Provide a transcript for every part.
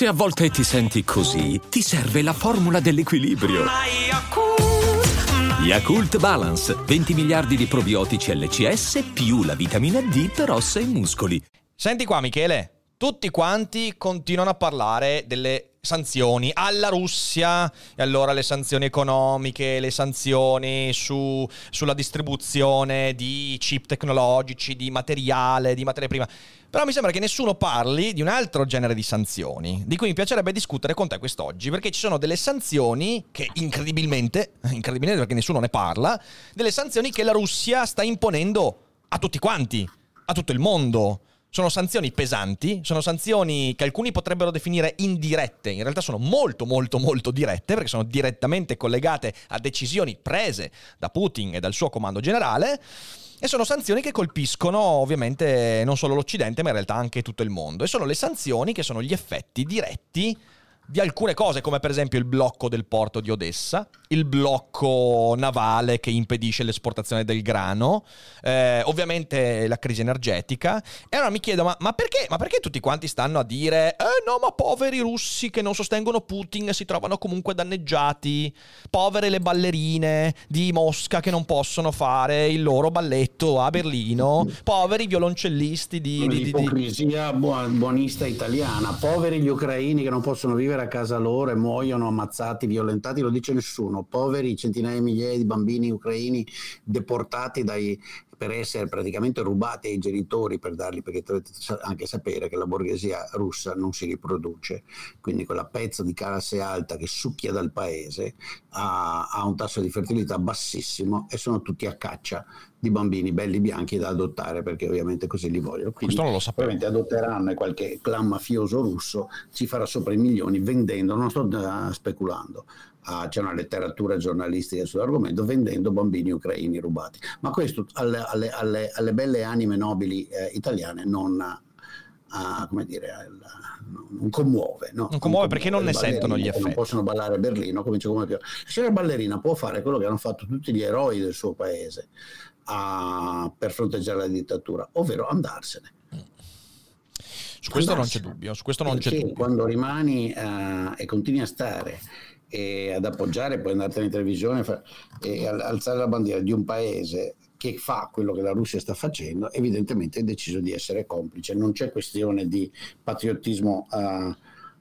Se a volte ti senti così, ti serve la formula dell'equilibrio. Yakult Balance, 20 miliardi di probiotici LCS più la vitamina D per ossa e muscoli. Senti qua Michele, tutti quanti continuano a parlare delle sanzioni alla Russia e allora le sanzioni economiche, le sanzioni su, sulla distribuzione di chip tecnologici, di materiale, di materia prima. Però mi sembra che nessuno parli di un altro genere di sanzioni, di cui mi piacerebbe discutere con te quest'oggi, perché ci sono delle sanzioni che incredibilmente, incredibilmente perché nessuno ne parla, delle sanzioni che la Russia sta imponendo a tutti quanti, a tutto il mondo. Sono sanzioni pesanti, sono sanzioni che alcuni potrebbero definire indirette, in realtà sono molto molto molto dirette perché sono direttamente collegate a decisioni prese da Putin e dal suo comando generale e sono sanzioni che colpiscono ovviamente non solo l'Occidente ma in realtà anche tutto il mondo e sono le sanzioni che sono gli effetti diretti di alcune cose, come per esempio il blocco del porto di Odessa, il blocco navale che impedisce l'esportazione del grano, eh, ovviamente la crisi energetica. E allora mi chiedo, ma, ma, perché, ma, perché, tutti quanti stanno a dire, eh no, ma poveri russi che non sostengono Putin si trovano comunque danneggiati, povere le ballerine di Mosca che non possono fare il loro balletto a Berlino, poveri violoncellisti di... di, di, di... buonista italiana, poveri gli ucraini che non possono vivere a casa loro e muoiono ammazzati, violentati, lo dice nessuno. Poveri centinaia di migliaia di bambini ucraini deportati dai, per essere praticamente rubati ai genitori per darli, perché dovete anche sapere che la borghesia russa non si riproduce, quindi quella pezza di classe alta che succhia dal paese ha, ha un tasso di fertilità bassissimo e sono tutti a caccia di bambini belli bianchi da adottare perché ovviamente così li vogliono. Quindi Questo non lo sapevo. Ovviamente adotteranno qualche clan mafioso russo ci farà sopra i milioni vendendo, non sto uh, speculando, uh, c'è una letteratura giornalistica sull'argomento, vendendo bambini ucraini rubati. Ma questo alle, alle, alle, alle belle anime nobili eh, italiane non... Uh, come dire, non commuove. No? Non commuove perché non ne sentono gli effetti. Non possono ballare a Berlino, dice come più. Se la ballerina può fare quello che hanno fatto tutti gli eroi del suo paese a, per fronteggiare la dittatura, ovvero andarsene. Su questo non c'è dubbio, su questo non perché c'è dubbio. quando rimani uh, e continui a stare e ad appoggiare, poi andartene in televisione e alzare la bandiera di un paese che fa quello che la Russia sta facendo, evidentemente hai deciso di essere complice. Non c'è questione di patriottismo uh,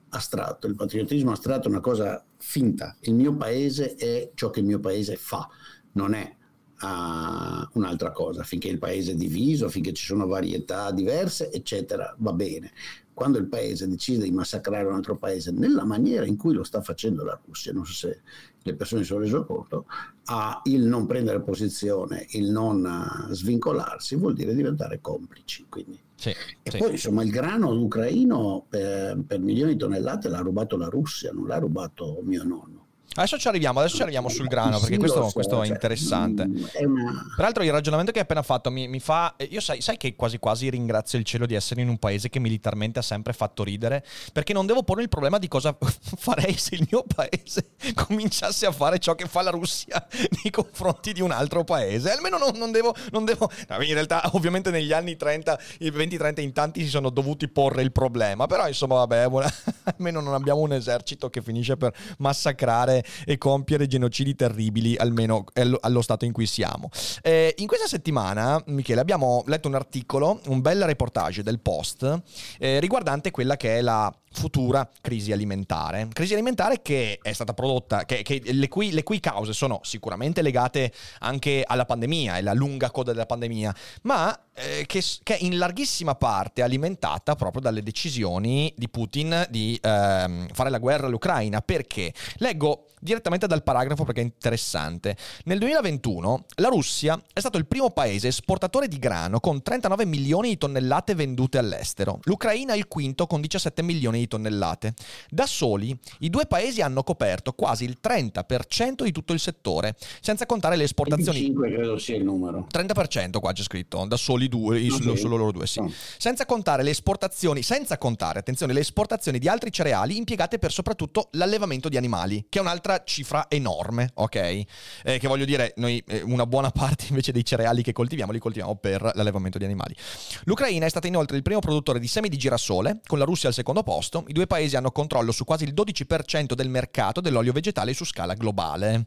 astratto. Il patriottismo astratto è una cosa finta. Il mio paese è ciò che il mio paese fa, non è uh, un'altra cosa. Finché il paese è diviso, finché ci sono varietà diverse, eccetera, va bene quando il paese decide di massacrare un altro paese nella maniera in cui lo sta facendo la Russia, non so se le persone si sono rese conto, a il non prendere posizione, il non eh, svincolarsi, vuol dire diventare complici. Sì, e sì. poi insomma il grano ucraino per, per milioni di tonnellate l'ha rubato la Russia, non l'ha rubato mio nonno. Adesso ci arriviamo, adesso ci arriviamo sul grano perché questo, so, questo è cioè, interessante. mm, è una- Peraltro il ragionamento che hai appena fatto mi, mi fa... Io sai, sai che quasi quasi ringrazio il cielo di essere in un paese che militarmente ha sempre fatto ridere, perché non devo porre il problema di cosa farei se il mio paese cominciasse a fare ciò che fa la Russia nei confronti di un altro paese. Almeno non, non devo... Non devo no, in realtà ovviamente negli anni 30, i 20-30 in tanti si sono dovuti porre il problema, però insomma vabbè, buona- almeno non abbiamo un esercito che finisce per massacrare e compiere genocidi terribili, almeno allo, stato in cui siamo. Eh, in questa settimana, Michele, abbiamo letto un articolo, un bel reportage del Post, eh, riguardante quella che è la futura crisi alimentare. Crisi alimentare che è stata prodotta, che, che le, cui, le cui cause sono sicuramente legate anche alla pandemia e la lunga coda della pandemia, ma eh, che, che è in larghissima parte alimentata proprio dalle decisioni di Putin di ehm, fare la guerra all'Ucraina. Perché? Leggo direttamente dal paragrafo perché è interessante. Nel 2021 la Russia è stato il primo paese esportatore di grano con 39 milioni di tonnellate vendute all'estero. L'Ucraina il quinto con 17 milioni di tonnellate. Da soli i due paesi hanno coperto quasi il 30% di tutto il settore, senza contare le esportazioni 25 credo sia il numero. 30% qua c'è scritto, da soli due, Ah, solo, solo loro due, sì. Ah. Senza contare le esportazioni, senza contare, attenzione, le esportazioni di altri cereali impiegate per soprattutto l'allevamento di animali, che è un'altra cifra enorme, ok? Eh, che voglio dire, noi eh, una buona parte invece dei cereali che coltiviamo li coltiviamo per l'allevamento di animali. L'Ucraina è stata inoltre il primo produttore di semi di girasole, con la Russia al secondo posto. I due paesi hanno controllo su quasi il 12% del mercato dell'olio vegetale su scala globale.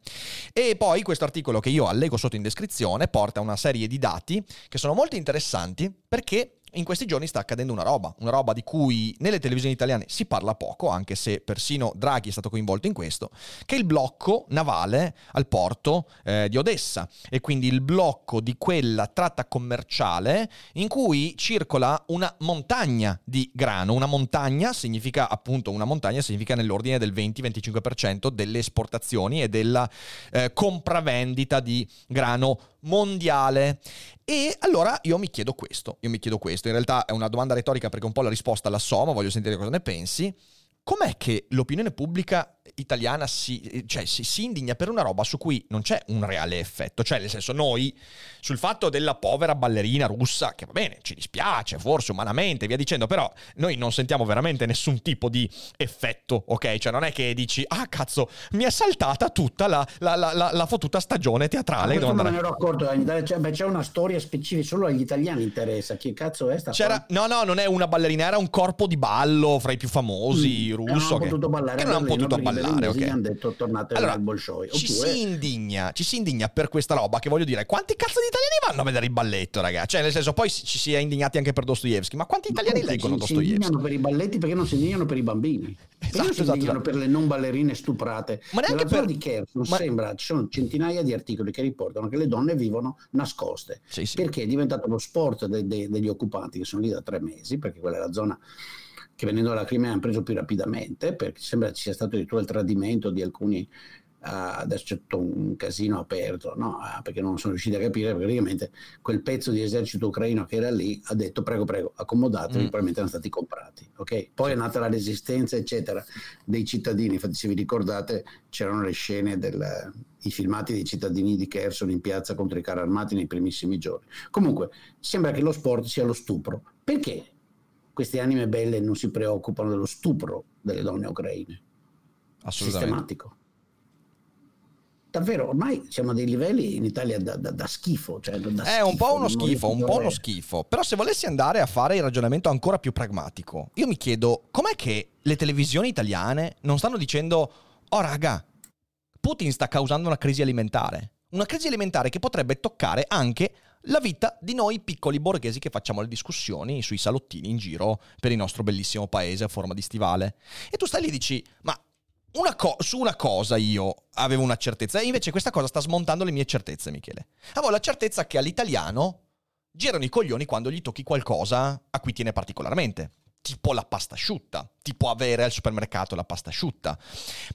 E poi questo articolo che io allego sotto in descrizione porta una serie di dati che sono molto interessanti perché in questi giorni sta accadendo una roba, una roba di cui nelle televisioni italiane si parla poco, anche se persino Draghi è stato coinvolto in questo, che è il blocco navale al porto eh, di Odessa e quindi il blocco di quella tratta commerciale in cui circola una montagna di grano. Una montagna significa appunto una montagna significa nell'ordine del 20-25% delle esportazioni e della eh, compravendita di grano mondiale. E allora io mi chiedo questo, io mi chiedo questo, in realtà è una domanda retorica perché un po' la risposta la so, ma voglio sentire cosa ne pensi. Com'è che l'opinione pubblica italiana si, cioè, si, si indigna per una roba su cui non c'è un reale effetto? Cioè, nel senso, noi sul fatto della povera ballerina russa, che va bene, ci dispiace, forse umanamente, via dicendo, però noi non sentiamo veramente nessun tipo di effetto, ok? Cioè, non è che dici, ah cazzo, mi è saltata tutta la, la, la, la, la fottuta stagione teatrale. Non me ne ero accorto, c'è, beh, c'è una storia specifica, solo agli italiani interessa. Chi cazzo è sta C'era, no, no, non è una ballerina, era un corpo di ballo fra i più famosi Mm, russo. che non ballare che non hanno potuto i ballare, berlinesi ok. gli hanno detto tornate Allora, al Bolshoi. ci si indigna, ci si indigna per questa roba che voglio dire, quanti cazzo di italiani vanno a vedere il balletto, ragazzi? Cioè, nel senso, poi ci si è indignati anche per Dostoevsky, ma quanti italiani Comunque, leggono si- Si Dostoevsky? indignano per i balletti perché non si indignano per i bambini. Perché non Esatto, si esatto, indignano esatto. per le non ballerine stuprate. Ma neanche Nella per- di Kherson ma- sembra ci sono centinaia di articoli che riportano che le donne vivono nascoste. Sì, sì. Perché è diventato lo sport de- de- degli occupanti che sono lì da tre mesi, perché quella è la zona che venendo dalla Crimea hanno preso più rapidamente, perché sembra ci sia stato addirittura il tradimento di alcuni ah, adesso c'è tutto un casino aperto, no? Ah, perché non sono riusciti a capire, praticamente quel pezzo di esercito ucraino che era lì ha detto prego, prego, accomodatevi, Mm. probabilmente erano stati comprati, ok? Poi è nata la resistenza, eccetera, dei cittadini, infatti se vi ricordate c'erano le scene del, i filmati dei cittadini di Kherson in piazza contro i carri armati nei primissimi giorni. Comunque, sembra che lo sport sia lo stupro. Perché queste anime belle non si preoccupano dello stupro delle donne ucraine? Assolutamente. sistematico. Davvero, ormai siamo a dei livelli in Italia da, da- da schifo. Cioè da È un po' schifo, uno schifo, un po' uno schifo. Però se volessi andare a fare il ragionamento ancora più pragmatico, io mi chiedo com'è che le televisioni italiane non stanno dicendo "Oh raga, Putin sta causando una crisi alimentare". Una crisi alimentare che potrebbe toccare anche la vita di noi piccoli borghesi che facciamo le discussioni sui salottini in giro per il nostro bellissimo paese a forma di stivale. E tu stai lì e dici "Ma una co- su una cosa io avevo una certezza e invece questa cosa sta smontando le mie certezze, Michele. Avevo la certezza che all'italiano girano i coglioni quando gli tocchi qualcosa a cui tiene particolarmente. Tipo la pasta asciutta, tipo avere al supermercato la pasta asciutta.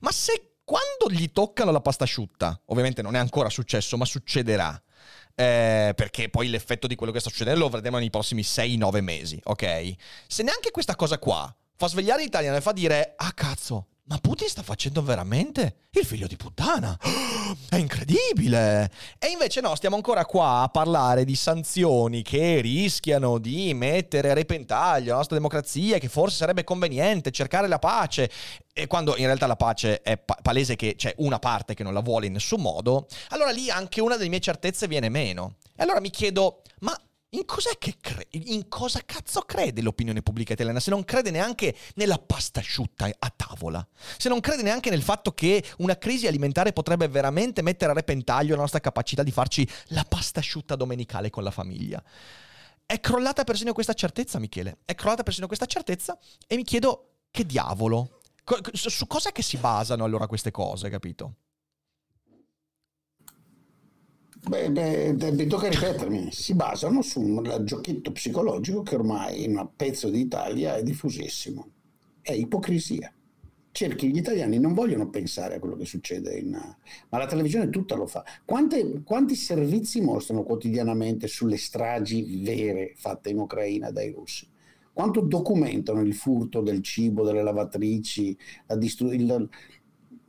Ma se quando gli toccano la pasta asciutta, ovviamente non è ancora successo, ma succederà. Eh, perché poi l'effetto di quello che sta succedendo lo vedremo nei prossimi 6-9 mesi, ok? Se neanche questa cosa qua fa svegliare l'italiano e fa dire, ah cazzo, ma Putin sta facendo veramente il figlio di puttana. È incredibile. E invece no, stiamo ancora qua a parlare di sanzioni che rischiano di mettere a repentaglio la nostra democrazia, che forse sarebbe conveniente cercare la pace. E quando in realtà la pace è pa- palese che c'è una parte che non la vuole in nessun modo, allora lì anche una delle mie certezze viene meno. E allora mi chiedo, ma in cre- in cosa cazzo crede l'opinione pubblica italiana se non crede neanche nella pasta asciutta a tavola? Se non crede neanche nel fatto che una crisi alimentare potrebbe veramente mettere a repentaglio la nostra capacità di farci la pasta asciutta domenicale con la famiglia? È crollata persino questa certezza, Michele. È crollata persino questa certezza e mi chiedo che diavolo. Co- su su cosa che si basano allora queste cose, capito? Beh, beh, mi tocca ripetermi, si basano su un giochetto psicologico che ormai in un pezzo d'Italia è diffusissimo. È ipocrisia. Cerchi, gli italiani non vogliono pensare a quello che succede in... Ma la televisione tutta lo fa. Quante- quanti servizi mostrano quotidianamente sulle stragi vere fatte in Ucraina dai russi? Quanto documentano il furto del cibo, delle lavatrici, la distru- il-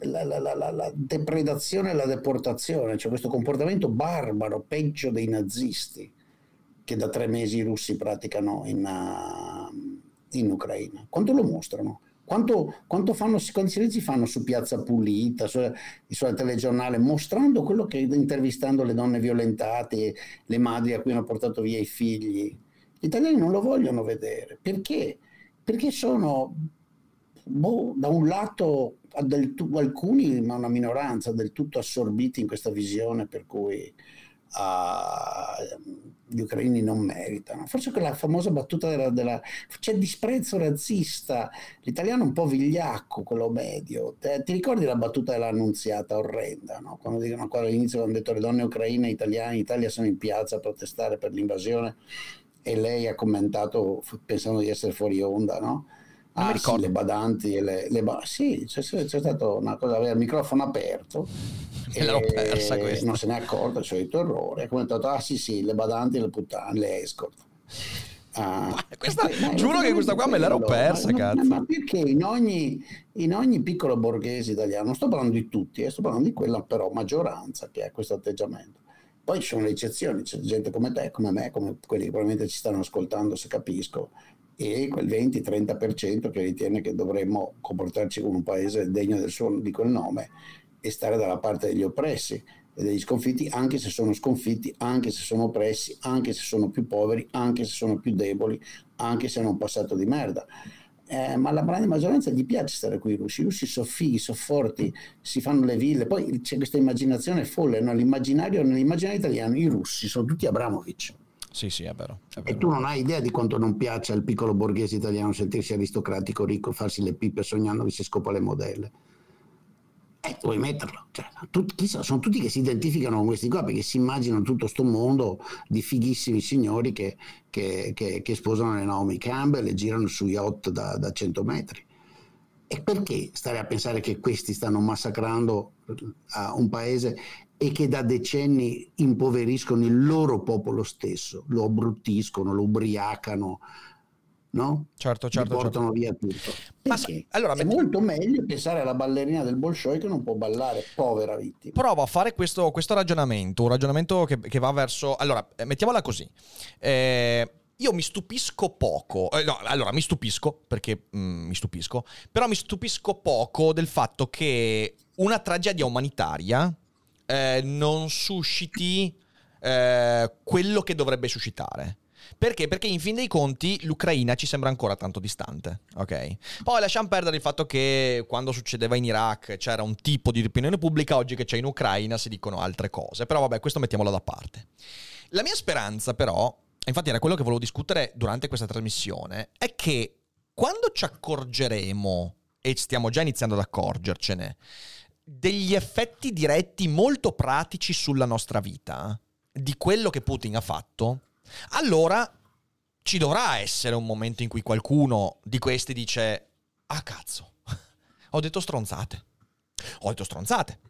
la, la- la- la- depredazione e la deportazione, cioè questo comportamento barbaro, peggio dei nazisti. che da tre mesi i russi praticano in, uh, in Ucraina? Quanto lo mostrano? Quanto, quanto, fanno, quanti silenzi fanno su Piazza Pulita, su, sul telegiornale, mostrando quello che intervistando le donne violentate, le madri a cui hanno portato via i figli. Gli italiani non lo vogliono vedere. Perché? Perché sono, boh, da un lato, del, alcuni, ma una minoranza, del tutto assorbiti in questa visione per cui uh, gli ucraini non meritano. Forse quella famosa battuta della, della c'è disprezzo razzista, l'italiano un po' vigliacco, quello medio. Te, ti ricordi la battuta dell'annunziata orrenda, no? quando dicono qua all'inizio hanno detto le donne ucraine e italiane in Italia sono in piazza a protestare per l'invasione e lei ha commentato pensando di essere fuori onda, no? Ah, sì, le badanti e le, le ba- sì, c'è, c'è stata una cosa, aveva il microfono aperto e l'ho persa questa. non se ne è accorto, il solito errore, ha commentato, ah sì sì, le badanti e le puttane, le escort. Ah, questa, perché, giuro che questa qua me l'ero persa, ma, cazzo. Ma, perché in ogni, in ogni, piccolo borghese italiano, non sto parlando di tutti, eh, sto parlando di quella però maggioranza che ha questo atteggiamento. Poi ci sono le eccezioni, c'è gente come te, come me, come quelli che probabilmente ci stanno ascoltando, se capisco, e quel 20-30% che ritiene che dovremmo comportarci come un paese degno suo, di quel nome e stare dalla parte degli oppressi e degli sconfitti, anche se sono sconfitti, anche se sono oppressi, anche se sono più poveri, anche se sono più deboli, anche se hanno un passato di merda. Eh, ma la grande maggioranza gli piace stare qui i russi. I russi sono fighi, sono forti, si fanno le ville. Poi c'è questa immaginazione folle, no? l'immaginario, nell'immaginario italiano i russi sono tutti Abramovic sì, sì, è vero, è vero. E tu non hai idea di quanto non piace al piccolo borghese italiano sentirsi aristocratico, ricco, farsi le pippe sognando che si scopa le modelle. Eh, vuoi metterlo. Cioè, tutti, chissà, sono tutti che si identificano con questi qua perché si immaginano tutto questo mondo di fighissimi signori che, che, che, che, sposano le Naomi Campbell e girano su yacht da, da 100 metri. E perché stare a pensare che questi stanno massacrando un paese e che da decenni impoveriscono il loro popolo stesso, lo abbruttiscono, lo ubriacano, no? Certo, certo. Li portano certo. via tutto. Ma allora, è molto meglio pensare alla ballerina del Bolshoi che non può ballare, povera vittima. Provo a fare questo, questo ragionamento, un ragionamento che, che, va verso... Allora, eh, mettiamola così. Eh, io mi stupisco poco, eh, no, allora mi stupisco perché mm, mi stupisco, però mi stupisco poco del fatto che una tragedia umanitaria eh, non susciti eh, quello che dovrebbe suscitare. Perché? Perché in fin dei conti l'Ucraina ci sembra ancora tanto distante, ok? Poi lasciamo perdere il fatto che quando succedeva in Iraq c'era un tipo di opinione pubblica, oggi che c'è in Ucraina si dicono altre cose, però vabbè, questo mettiamolo da parte. La mia speranza però, infatti era quello che volevo discutere durante questa trasmissione, è che quando ci accorgeremo, e stiamo già iniziando ad accorgercene, degli effetti diretti molto pratici sulla nostra vita di quello che Putin ha fatto, allora ci dovrà essere un momento in cui qualcuno di questi dice, ah cazzo, ho detto stronzate, ho detto stronzate.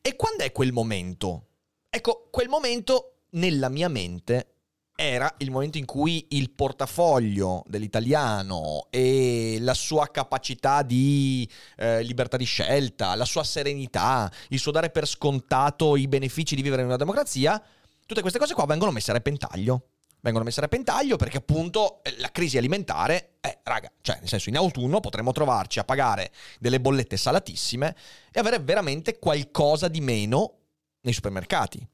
E quando è quel momento? Ecco, quel momento nella mia mente era il momento in cui il portafoglio dell'italiano e la sua capacità di eh, libertà di scelta, la sua serenità, il suo dare per scontato i benefici di vivere in una democrazia, tutte queste cose qua vengono messe a repentaglio. Vengono messe a repentaglio perché appunto eh, la crisi alimentare, eh, raga, cioè nel senso in autunno potremmo trovarci a pagare delle bollette salatissime e avere veramente qualcosa di meno nei supermercati.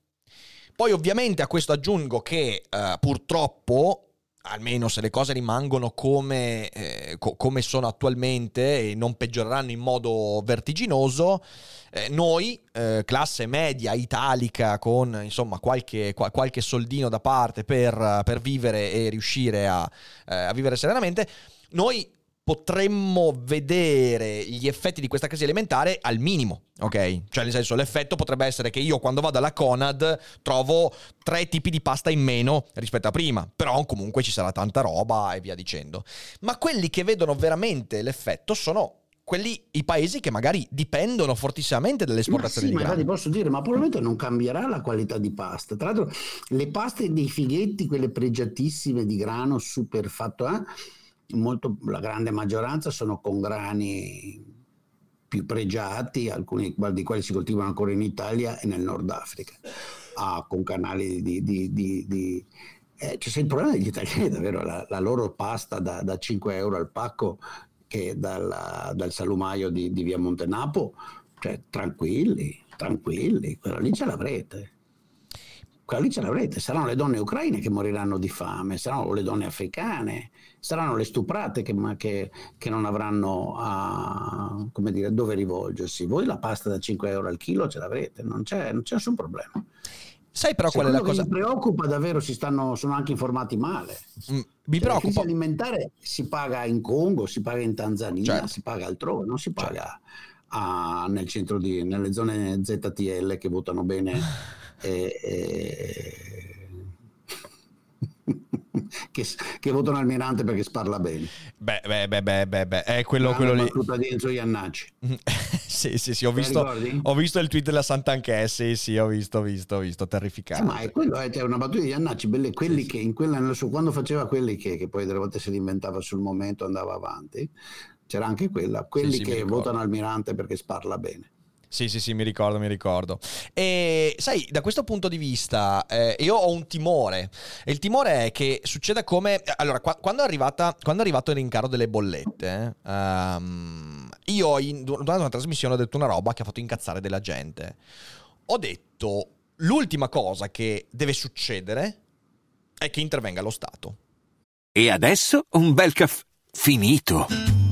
Poi ovviamente a questo aggiungo che eh, purtroppo almeno se le cose rimangono come, eh, co- come, sono attualmente e non peggioreranno in modo vertiginoso, eh, noi, eh, classe media italica con insomma qualche, qual- qualche soldino da parte per, per vivere e riuscire a, eh, a vivere serenamente, noi potremmo vedere gli effetti di questa crisi alimentare al minimo, ok? Cioè, nel senso, l'effetto potrebbe essere che io quando vado alla Conad trovo tre tipi di pasta in meno rispetto a prima, però comunque ci sarà tanta roba e via dicendo. Ma quelli che vedono veramente l'effetto sono quelli i paesi che magari dipendono fortissimamente dall'esportazione ma sì, di grano. Posso dire, ma probabilmente non cambierà la qualità di pasta. Tra l'altro, le paste dei fighetti, quelle pregiatissime di grano super fatto, eh? Molto, la grande maggioranza sono con grani più pregiati, alcuni di quali si coltivano ancora in Italia e nel Nord Africa, ah, con canali di, di, di, Eh, c'è il problema degli italiani, davvero, la, la loro pasta da, da, 5 euro al pacco che dal, dal salumaio di, di, via Montenapo, cioè tranquilli, tranquilli, quella lì ce l'avrete. Quella lì ce l'avrete, saranno le donne ucraine che moriranno di fame, saranno le donne africane, saranno le stuprate che, che, che non avranno a, dire, dove rivolgersi. Voi la pasta da 5 euro al chilo ce l'avrete, non c'è, non c'è nessun problema. Sai però qual è la cosa? Mi preoccupa davvero, si stanno, sono anche informati male. Mm, mi cioè, preoccupa. La crisi alimentare si paga in Congo, si paga in Tanzania, certo. si paga altrove, non si paga certo. a, nel centro di, nelle zone ZTL che votano bene. e, e che, che, votano Almirante perché sparla bene. Beh, beh, beh, beh, beh, beh. è quello, ah, quello lì. di Enzo Iannacci. sì, sì, sì, ho visto, ho visto, il tweet della Sant'Anché, sì, sì, ho visto, ho visto, ho visto, terrificante. Eh, ma è quello, è cioè, una battuta di Iannacci, belle, quelli sì, che in quella, quando faceva quelli che, che poi delle volte se li inventava sul momento andava avanti, c'era anche quella, quelli sì, che votano Almirante perché sparla bene. Sì, sì, sì, mi ricordo, mi ricordo. E sai, da questo punto di vista, eh, io ho un timore. E il timore è che succeda come. Allora, qua, quando, è arrivata, quando, è arrivato il rincaro delle bollette, um, io in, durante una trasmissione ho detto una roba che ha fatto incazzare della gente. Ho detto: l'ultima cosa che deve succedere è che intervenga lo Stato. E adesso un bel caffè finito.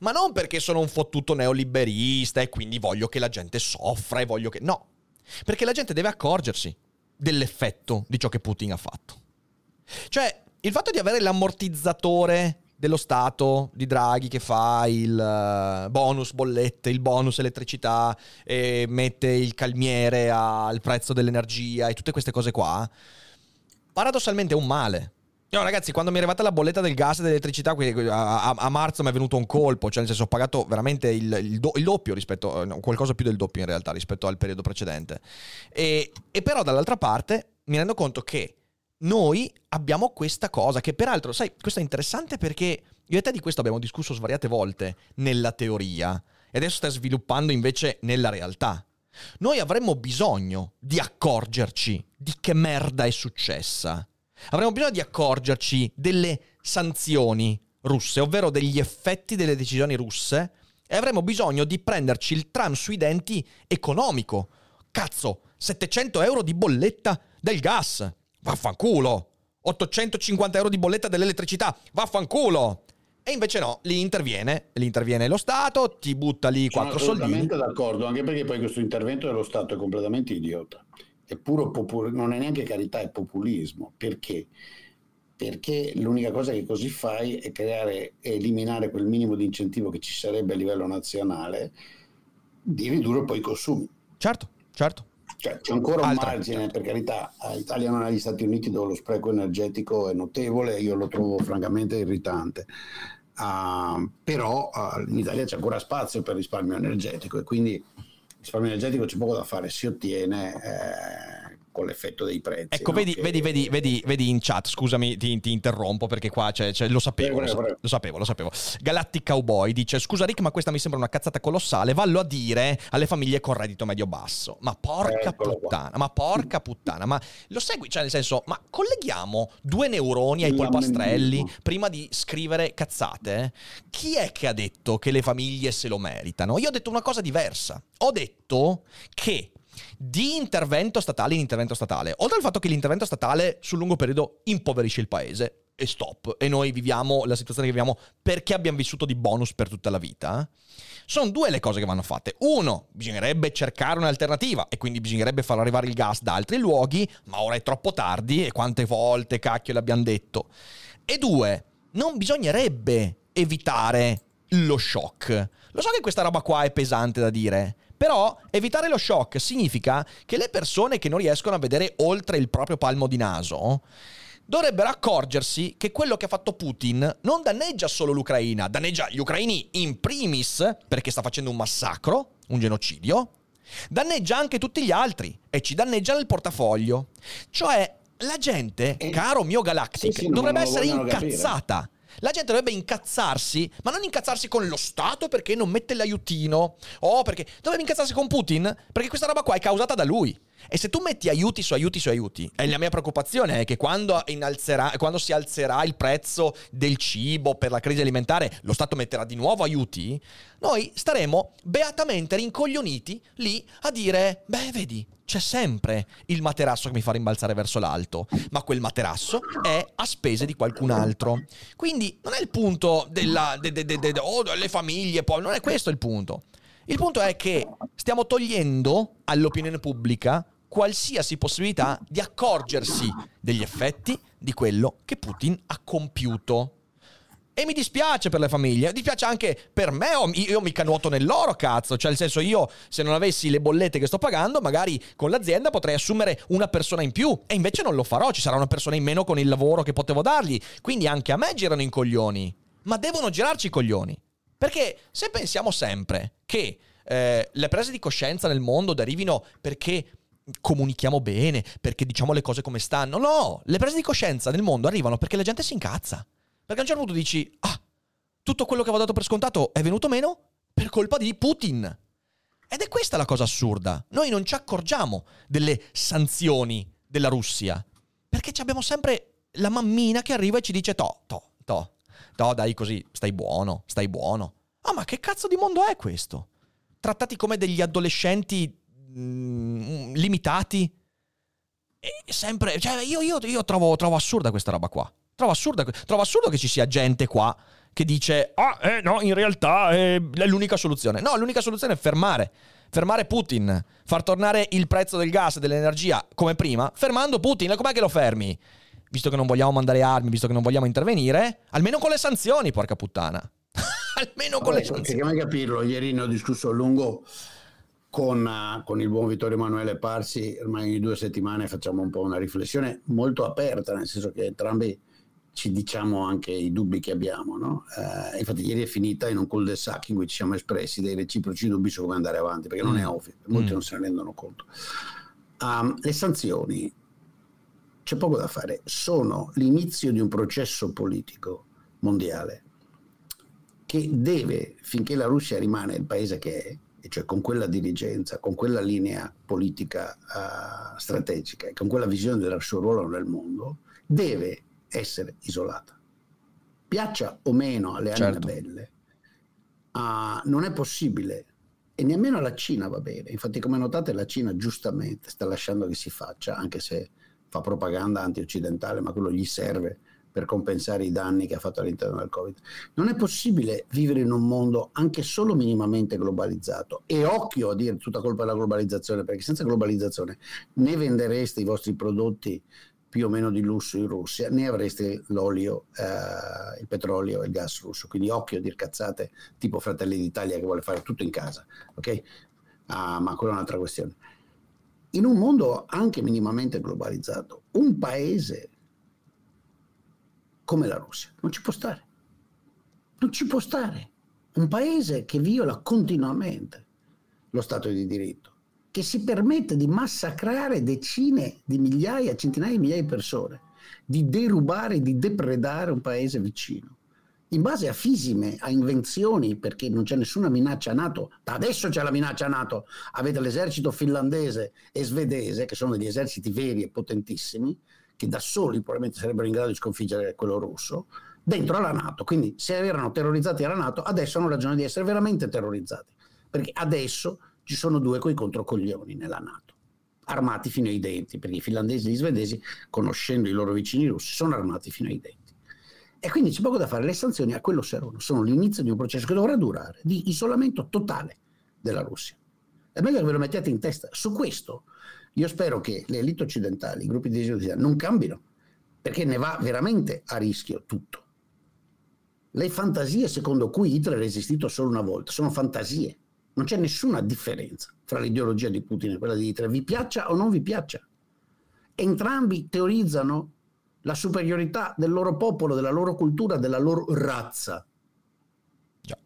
ma non perché sono un fottuto neoliberista e quindi voglio che la gente soffra e voglio che... No, perché la gente deve accorgersi dell'effetto di ciò che Putin ha fatto. Cioè, il fatto di avere l'ammortizzatore dello Stato di Draghi che fa il uh, bonus bollette, il bonus elettricità e mette il calmiere al prezzo dell'energia e tutte queste cose qua, paradossalmente è un male. No, ragazzi, quando mi è arrivata la bolletta del gas e dell'elettricità, a, a, a, marzo mi è venuto un colpo, cioè nel senso ho pagato veramente il, il, do, il doppio rispetto, no, qualcosa più del doppio in realtà rispetto al periodo precedente. E, e però dall'altra parte mi rendo conto che noi abbiamo questa cosa, che peraltro, sai, questo è interessante perché io e te di questo abbiamo discusso svariate volte nella teoria e adesso sta sviluppando invece nella realtà. Noi avremmo bisogno di accorgerci di che merda è successa Avremo bisogno di accorgerci delle sanzioni russe, ovvero degli effetti delle decisioni russe, e avremo bisogno di prenderci il tram sui denti economico. Cazzo, 700 euro di bolletta del gas. Vaffanculo. 850 euro di bolletta dell'elettricità. Vaffanculo. E invece no, lì interviene, lì interviene lo Stato, ti butta lì quattro soldini. Sono assolutamente d'accordo, anche perché poi questo intervento dello Stato è completamente idiota è puro popul- non è neanche carità, è populismo. Perché? Perché l'unica cosa che così fai è creare e eliminare quel minimo di incentivo che ci sarebbe a livello nazionale di ridurre poi i consumi. Certo, certo. Cioè, c'è ancora un Altra. margine, per carità, Italia non è gli Stati Uniti dove lo spreco energetico è notevole, io lo trovo francamente irritante. Uh, però uh, in Italia c'è ancora spazio per risparmio energetico e quindi risparmio energetico c'è poco da fare, si ottiene eh, con l'effetto dei prezzi. Ecco, no? vedi, che... vedi, vedi, vedi, vedi, in chat, scusami, ti, ti interrompo perché qua c'è, c'è, lo, sapevo, prego, lo, prego. lo, sapevo, lo sapevo. Galactic Cowboy dice: Scusa, Rick, ma questa mi sembra una cazzata colossale. Vallo a dire alle famiglie con reddito medio-basso. Ma porca Eccolo puttana, qua. ma porca puttana, ma lo segui? Cioè, nel senso, ma colleghiamo due neuroni ai polpastrelli prima di scrivere cazzate? Chi è che ha detto che le famiglie se lo meritano? Io ho detto una cosa diversa. Ho detto che di intervento statale in intervento statale. Oltre al fatto che l'intervento statale sul lungo periodo impoverisce il paese e stop, e noi viviamo la situazione che viviamo perché abbiamo vissuto di bonus per tutta la vita. Sono due le cose che vanno fatte. Uno, bisognerebbe cercare un'alternativa e quindi bisognerebbe far arrivare il gas da altri luoghi, ma ora è troppo tardi e quante volte cacchio l'abbiamo detto. E due, non bisognerebbe evitare lo shock. Lo so che questa roba qua è pesante da dire, però evitare lo shock significa che le persone che non riescono a vedere oltre il proprio palmo di naso dovrebbero accorgersi che quello che ha fatto Putin non danneggia solo l'Ucraina, danneggia gli ucraini in primis perché sta facendo un massacro, un genocidio, danneggia anche tutti gli altri e ci danneggia nel portafoglio. Cioè, la gente, eh, caro mio Galactic, sì, sì, dovrebbe essere incazzata. Capire. La gente dovrebbe incazzarsi, ma non incazzarsi con lo Stato perché non mette l'aiutino, o perché dovrebbe incazzarsi con Putin perché questa roba qua è causata da lui. E se tu metti aiuti su aiuti su aiuti, e la mia preoccupazione è che quando, quando, si alzerà il prezzo del cibo per la crisi alimentare, lo Stato metterà di nuovo aiuti, noi staremo beatamente rincoglioniti lì a dire, beh vedi, c'è sempre il materasso che mi fa rimbalzare verso l'alto, ma quel materasso è a spese di qualcun altro. Quindi non è il punto della, de, de, de, oh, delle famiglie, poi non è questo il punto. Il punto è che stiamo togliendo all'opinione pubblica qualsiasi possibilità di accorgersi degli effetti di quello che Putin ha compiuto. E mi dispiace per le famiglie, mi dispiace anche per me, io mica nuoto nell'oro, cazzo, cioè nel senso io se non avessi le bollette che sto pagando, magari con l'azienda potrei assumere una persona in più e invece non lo farò, ci sarà una persona in meno con il lavoro che potevo dargli, quindi anche a me girano i coglioni, ma devono girarci i coglioni. Perché se pensiamo sempre che eh, le prese di coscienza nel mondo derivino perché comunichiamo bene, perché diciamo le cose come stanno, no, le prese di coscienza nel mondo arrivano perché la gente si incazza. Perché a un certo punto dici, ah, tutto quello che avevo dato per scontato è venuto meno per colpa di Putin. Ed è questa la cosa assurda. Noi non ci accorgiamo delle sanzioni della Russia, perché abbiamo sempre la mammina che arriva e ci dice, to, to, to, to, dai così, stai buono, stai buono. Ah, ma che cazzo di mondo è questo? Trattati come degli adolescenti mh, mm, limitati. E sempre, cioè, io, io, io trovo, trovo, assurda questa roba qua. Trovo, assurda, trovo assurdo che ci sia gente qua che dice: Ah, eh, no, in realtà è l'unica soluzione. No, l'unica soluzione è fermare. Fermare Putin, far tornare il prezzo del gas e dell'energia come prima, fermando Putin. Com'è che lo fermi? Visto che non vogliamo mandare armi, visto che non vogliamo intervenire, almeno con le sanzioni, porca puttana. Almeno con le sanzioni. Perché capirlo, ieri ne ho discusso a lungo con, uh, con, il buon Vittorio Emanuele Parsi, ormai ogni due settimane facciamo un po' una riflessione molto aperta, nel senso che entrambi ci diciamo anche i dubbi che abbiamo. No? Uh, infatti ieri è finita in un cul-de-sac in cui ci siamo espressi dei reciproci dubbi su come andare avanti, perché non è mm. ovvio, molti mm. non se ne rendono conto. Um, le sanzioni, c'è poco da fare, sono l'inizio di un processo politico mondiale che deve, finché la Russia rimane il paese che è, e cioè con quella dirigenza, con quella linea politica uh, strategica e con quella visione del suo ruolo nel mondo, deve essere isolata. Piaccia o meno alle anime certo. belle, uh, non è possibile e nemmeno alla Cina va bene. Infatti, come notate, la Cina giustamente sta lasciando che si faccia, anche se fa propaganda anti-occidentale, ma quello gli serve per compensare i danni che ha fatto all'interno del Covid. Non è possibile vivere in un mondo anche solo minimamente globalizzato e occhio a dire tutta colpa della globalizzazione, perché senza globalizzazione né vendereste i vostri prodotti più o meno di lusso in Russia, né avreste l'olio, eh, il petrolio e il gas russo. Quindi occhio a dire cazzate tipo Fratelli d'Italia che vuole fare tutto in casa, ok? Ah, ma quella è un'altra questione. In un mondo anche minimamente globalizzato, un paese come la Russia. Non ci può stare. Non ci può stare. Un paese che viola continuamente lo Stato di diritto, che si permette di massacrare decine di migliaia, centinaia di migliaia di persone, di derubare, di depredare un paese vicino. In base a fisime, a invenzioni, perché non c'è nessuna minaccia NATO, da adesso c'è la minaccia NATO, avete l'esercito finlandese e svedese, che sono degli eserciti veri e potentissimi, che da soli probabilmente sarebbero in grado di sconfiggere quello russo, dentro alla Nato. Quindi se erano terrorizzati alla Nato, adesso hanno ragione di essere veramente terrorizzati, perché adesso ci sono due coi controcoglioni nella Nato, armati fino ai denti, perché i finlandesi e gli svedesi, conoscendo i loro vicini russi, sono armati fino ai denti. E quindi c'è poco da fare, le sanzioni a quello servono, sono l'inizio di un processo che dovrà durare, di isolamento totale della Russia. È meglio che ve lo mettiate in testa. Su questo io spero che le elite occidentali, i gruppi di disinformazione non cambino, perché ne va veramente a rischio tutto. Le fantasie secondo cui Hitler è esistito solo una volta sono fantasie. Non c'è nessuna differenza fra l'ideologia di Putin e quella di Hitler, vi piaccia o non vi piaccia. Entrambi teorizzano la superiorità del loro popolo, della loro cultura, della loro razza. Già.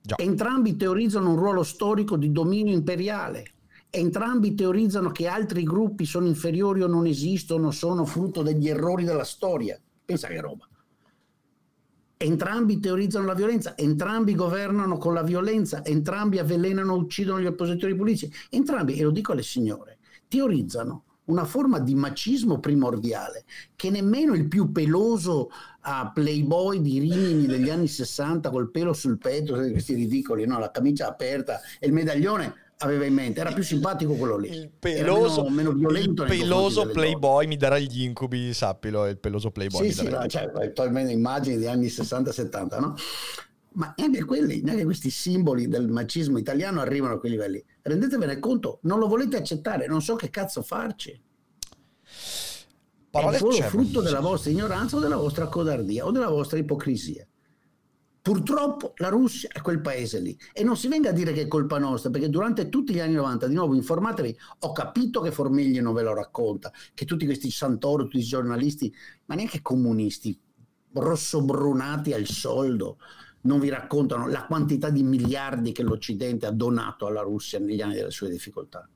Già. Entrambi teorizzano un ruolo storico di dominio imperiale. Entrambi teorizzano che altri gruppi sono inferiori o non esistono, sono frutto degli errori della storia. Pensa che roba. Entrambi teorizzano la violenza, entrambi governano con la violenza, entrambi avvelenano uccidono gli oppositori politici, entrambi, e lo dico alle signore, teorizzano una forma di macismo primordiale che nemmeno il più peloso uh, playboy di Rimini degli anni 60 col pelo sul petto, questi ridicoli, no? la camicia aperta e il medaglione aveva in mente, era più simpatico quello lì. Il peloso, meno, meno violento il peloso playboy mi darà gli incubi, sappilo, il peloso playboy. Sì, sì, no, cioè, attualmente immagini degli anni 60-70, no? Ma neanche quelli, neanche questi simboli del macismo italiano arrivano a quei livelli. Rendetevene conto, non lo volete accettare, non so che cazzo farci. Parole È solo frutto della vostra ignoranza o della vostra codardia o della vostra ipocrisia. Purtroppo la Russia è quel paese lì e non si venga a dire che è colpa nostra, perché durante tutti gli anni 90, di nuovo informatevi, ho capito che Formigli non ve lo racconta, che tutti questi Santoro, tutti i giornalisti, ma neanche comunisti, rossobrunati al soldo, non vi raccontano la quantità di miliardi che l'Occidente ha donato alla Russia negli anni delle sue difficoltà.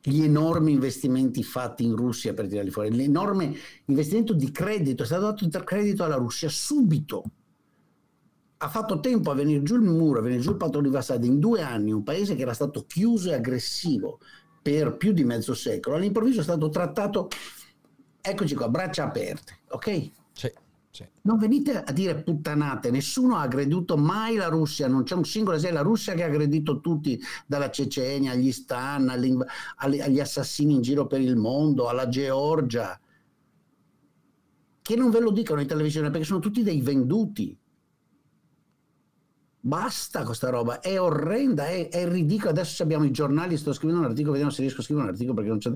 Gli enormi investimenti fatti in Russia per tirarli fuori, l'enorme investimento di credito, è stato dato il credito alla Russia subito. Ha fatto tempo a venire giù il muro, a venire giù il patto di Vassad in due anni, un paese che era stato chiuso e aggressivo per più di mezzo secolo, all'improvviso è stato trattato, eccoci qua, braccia aperte, ok? Sì. Non venite a dire puttanate, nessuno ha aggredito mai la Russia, non c'è un singolo esempio, la Russia che ha aggredito tutti, dalla Cecenia agli Stan, agli, agli assassini in giro per il mondo, alla Georgia, che non ve lo dicono in televisione perché sono tutti dei venduti. Basta questa roba, è orrenda, è, è ridicola. Adesso abbiamo i giornali, sto scrivendo un articolo, vediamo se riesco a scrivere un articolo perché non c'è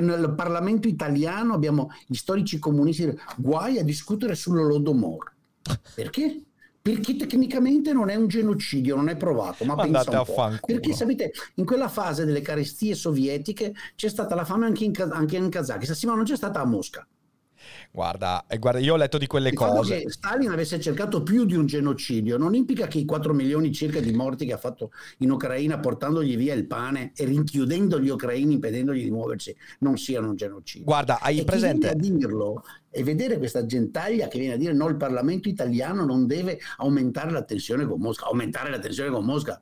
nel Parlamento italiano abbiamo gli storici comunisti guai a discutere sull'Olodomor. Perché? Perché tecnicamente non è un genocidio, non è provato, ma Mandate pensa un po'. Perché sapete, in quella fase delle carestie sovietiche c'è stata la fame anche in, anche in Kazakistan, sì, ma non c'è stata a Mosca. Guarda, eh, guarda, io ho letto di quelle Il cose. che Stalin avesse cercato più di un genocidio non implica che i 4 milioni circa di morti che ha fatto in Ucraina portandogli via il pane e rinchiudendo gli ucraini, impedendogli di muoversi, non siano un genocidio. Guarda, hai e presente? a dirlo e vedere questa gentaglia che viene a dire no, il Parlamento italiano non deve aumentare la tensione con Mosca, aumentare la tensione con Mosca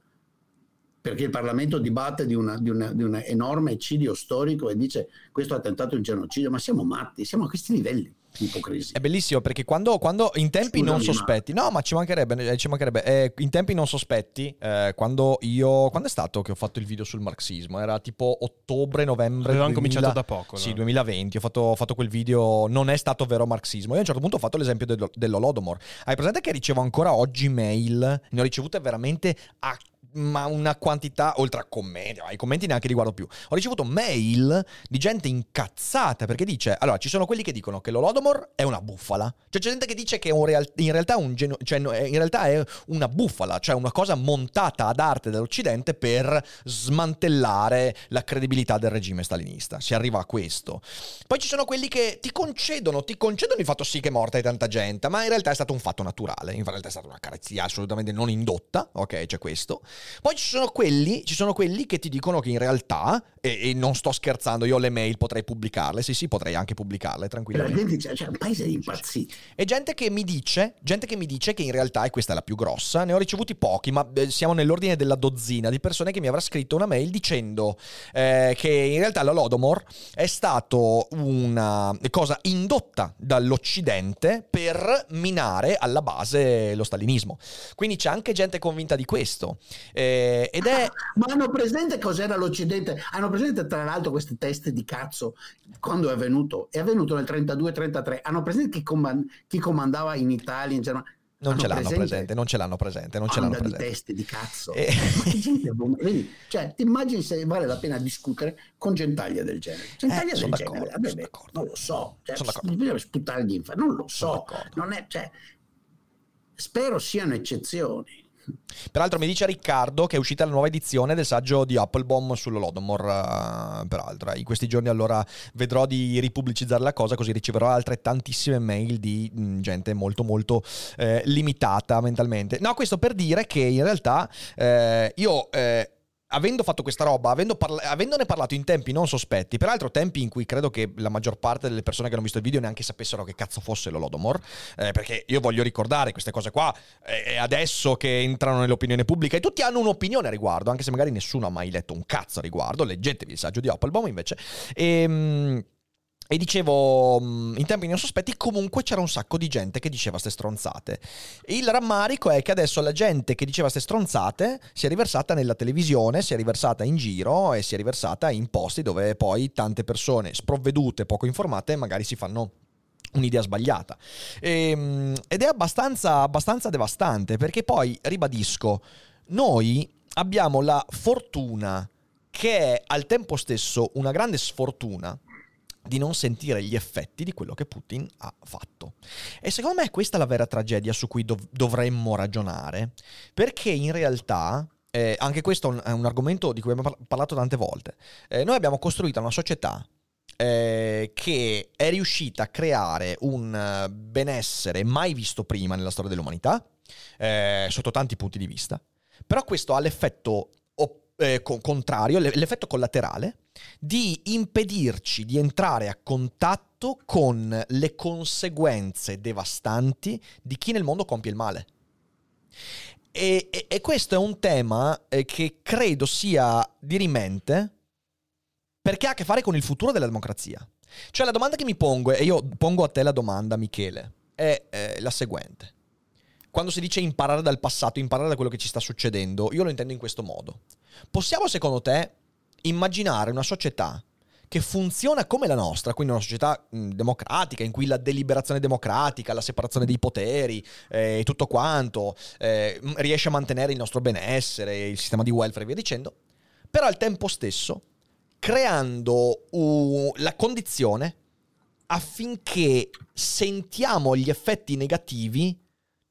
perché il Parlamento dibatte di, una, di, una, di, un enorme eccidio storico e dice questo ha tentato il genocidio, ma siamo matti, siamo a questi livelli ipocrisia. È bellissimo perché quando, quando in tempi Scusami, non sospetti, ma... no ma ci mancherebbe, eh, ci mancherebbe eh, in tempi non sospetti, eh, quando io, quando è stato che ho fatto il video sul marxismo? Era tipo ottobre, novembre. Avevamo cominciato da poco. Sì, 2020, ho fatto, ho fatto, quel video, non è stato vero marxismo. Io a un certo punto ho fatto l'esempio del, dell'Olodomor. Hai presente che ricevo ancora oggi mail? Ne ho ricevute veramente a ma una quantità, oltre a commenti, ma i commenti neanche li guardo più. Ho ricevuto mail di gente incazzata perché dice, allora ci sono quelli che dicono che l'Olodomor è una bufala, cioè c'è gente che dice che real, in, realtà un geno, cioè, in realtà è una bufala, cioè una cosa montata ad arte dall'Occidente per smantellare la credibilità del regime stalinista. Si arriva a questo. Poi ci sono quelli che ti concedono, ti concedono il fatto sì che è morta di tanta gente, ma in realtà è stato un fatto naturale, in realtà è stata una carezzia assolutamente non indotta, ok, c'è questo. Poi ci sono quelli, ci sono quelli che ti dicono che in realtà, e, e, non sto scherzando, io le mail potrei pubblicarle, sì sì, potrei anche pubblicarle tranquillamente. La gente c'è un paese di impazziti. E gente che mi dice, gente che mi dice che in realtà, e questa è la più grossa, ne ho ricevuti pochi, ma eh, siamo nell'ordine della dozzina di persone che mi avrà scritto una mail dicendo eh, che in realtà l'Holodomor è stato una cosa indotta dall'Occidente per minare alla base lo stalinismo. Quindi c'è anche gente convinta di questo. Eh, ed è... Ma hanno presente cos'era l'Occidente? Hanno presente tra l'altro queste teste di cazzo quando è avvenuto? È avvenuto nel 32-33. Hanno presente chi, comand- chi comandava in Italia, in Germania? Non hanno ce l'hanno presente? presente? non ce l'hanno presente, non ce l'hanno presente. di teste di cazzo. E... Che gente vedi? Cioè, ti immagini se vale la pena discutere con gentaglia del genere? Gentaglia eh, del genere, vabbè, non lo so. Cioè, bisogna sputargli in faccia, non lo so. Non è, cioè, spero siano eccezioni Peraltro mi dice Riccardo che è uscita la nuova edizione del saggio di Applebaum sull'Holodomor, uh, peraltro. In questi giorni allora vedrò di ripubblicizzare la cosa così riceverò altre tantissime mail di mh, mm, gente molto molto eh, limitata mentalmente. No, questo per dire che in realtà eh, io... Eh, avendo fatto questa roba, avendo parla- avendone parlato in tempi non sospetti, peraltro tempi in cui credo che la maggior parte delle persone che hanno visto il video neanche sapessero che cazzo fosse l'Holodomor, eh, perché io voglio ricordare queste cose qua, eh, adesso che entrano nell'opinione pubblica e tutti hanno un'opinione a riguardo, anche se magari nessuno ha mai letto un cazzo a riguardo, leggetevi il saggio di Applebaum invece. E... E dicevo, mm, in tempi non sospetti, comunque c'era un sacco di gente che diceva ste stronzate. Il rammarico è che adesso la gente che diceva ste stronzate si è riversata nella televisione, si è riversata in giro e si è riversata in posti dove poi tante persone sprovvedute, poco informate, magari si fanno un'idea sbagliata. E, ehm, ed è abbastanza, abbastanza devastante perché poi, ribadisco, noi abbiamo la fortuna che è al tempo stesso una grande sfortuna di non sentire gli effetti di quello che Putin ha fatto. E secondo me questa è la vera tragedia su cui dov- dovremmo ragionare, perché in realtà, eh, anche questo è un argomento di cui abbiamo parlato tante volte, eh, noi abbiamo costruito una società eh, che è riuscita a creare un benessere mai visto prima nella storia dell'umanità, eh, sotto tanti punti di vista, però questo ha l'effetto eh, contrario, l'effetto collaterale di impedirci di entrare a contatto con le conseguenze devastanti di chi nel mondo compie il male. E, e, e questo è un tema eh, che credo sia dirimente perché ha a che fare con il futuro della democrazia. Cioè la domanda che mi pongo, e io pongo a te la domanda Michele, è eh, la seguente. Quando si dice imparare dal passato, imparare da quello che ci sta succedendo, io lo intendo in questo modo. Possiamo secondo te immaginare una società che funziona come la nostra, quindi una società mh, democratica in cui la deliberazione democratica, la separazione dei poteri e eh, tutto quanto eh, riesce a mantenere il nostro benessere, il sistema di welfare e via dicendo, però al tempo stesso creando uh, la condizione affinché sentiamo gli effetti negativi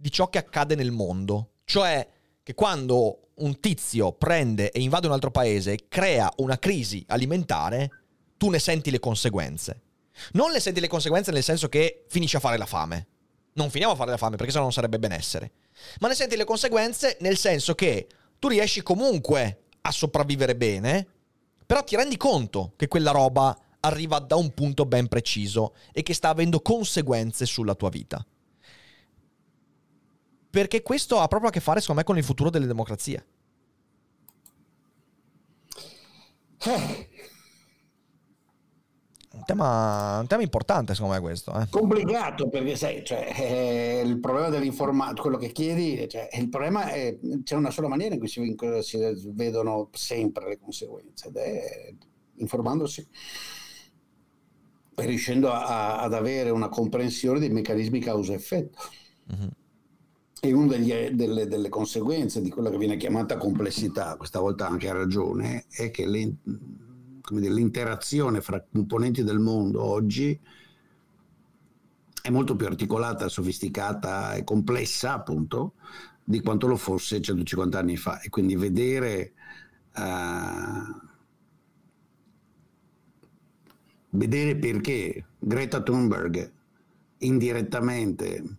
di ciò che accade nel mondo, cioè che quando un tizio prende e invade un altro paese e crea una crisi alimentare, tu ne senti le conseguenze. Non le senti le conseguenze nel senso che finisci a fare la fame. Non finiamo a fare la fame perché sennò non sarebbe benessere. Ma ne senti le conseguenze nel senso che tu riesci comunque a sopravvivere bene, però ti rendi conto che quella roba arriva da un punto ben preciso e che sta avendo conseguenze sulla tua vita perché questo ha proprio a che fare, secondo me, con il futuro delle democrazie. Eh. Un tema, un tema, importante, secondo me, questo. Eh. Complicato perché sai, cioè, eh, il problema dell'informazione, quello che chiedi, cioè, il problema è c'è una sola maniera in cui si, si vedono sempre le conseguenze ed è informandosi e riuscendo a, ad avere una comprensione dei meccanismi causa-effetto. Mm-hmm. E una degli, delle, delle, conseguenze di quella che viene chiamata complessità, questa volta anche ha ragione, è che le, dire, l'interazione fra componenti del mondo oggi è molto più articolata, sofisticata e complessa, appunto, di quanto lo fosse 150 anni fa. E quindi vedere, uh, vedere perché Greta Thunberg indirettamente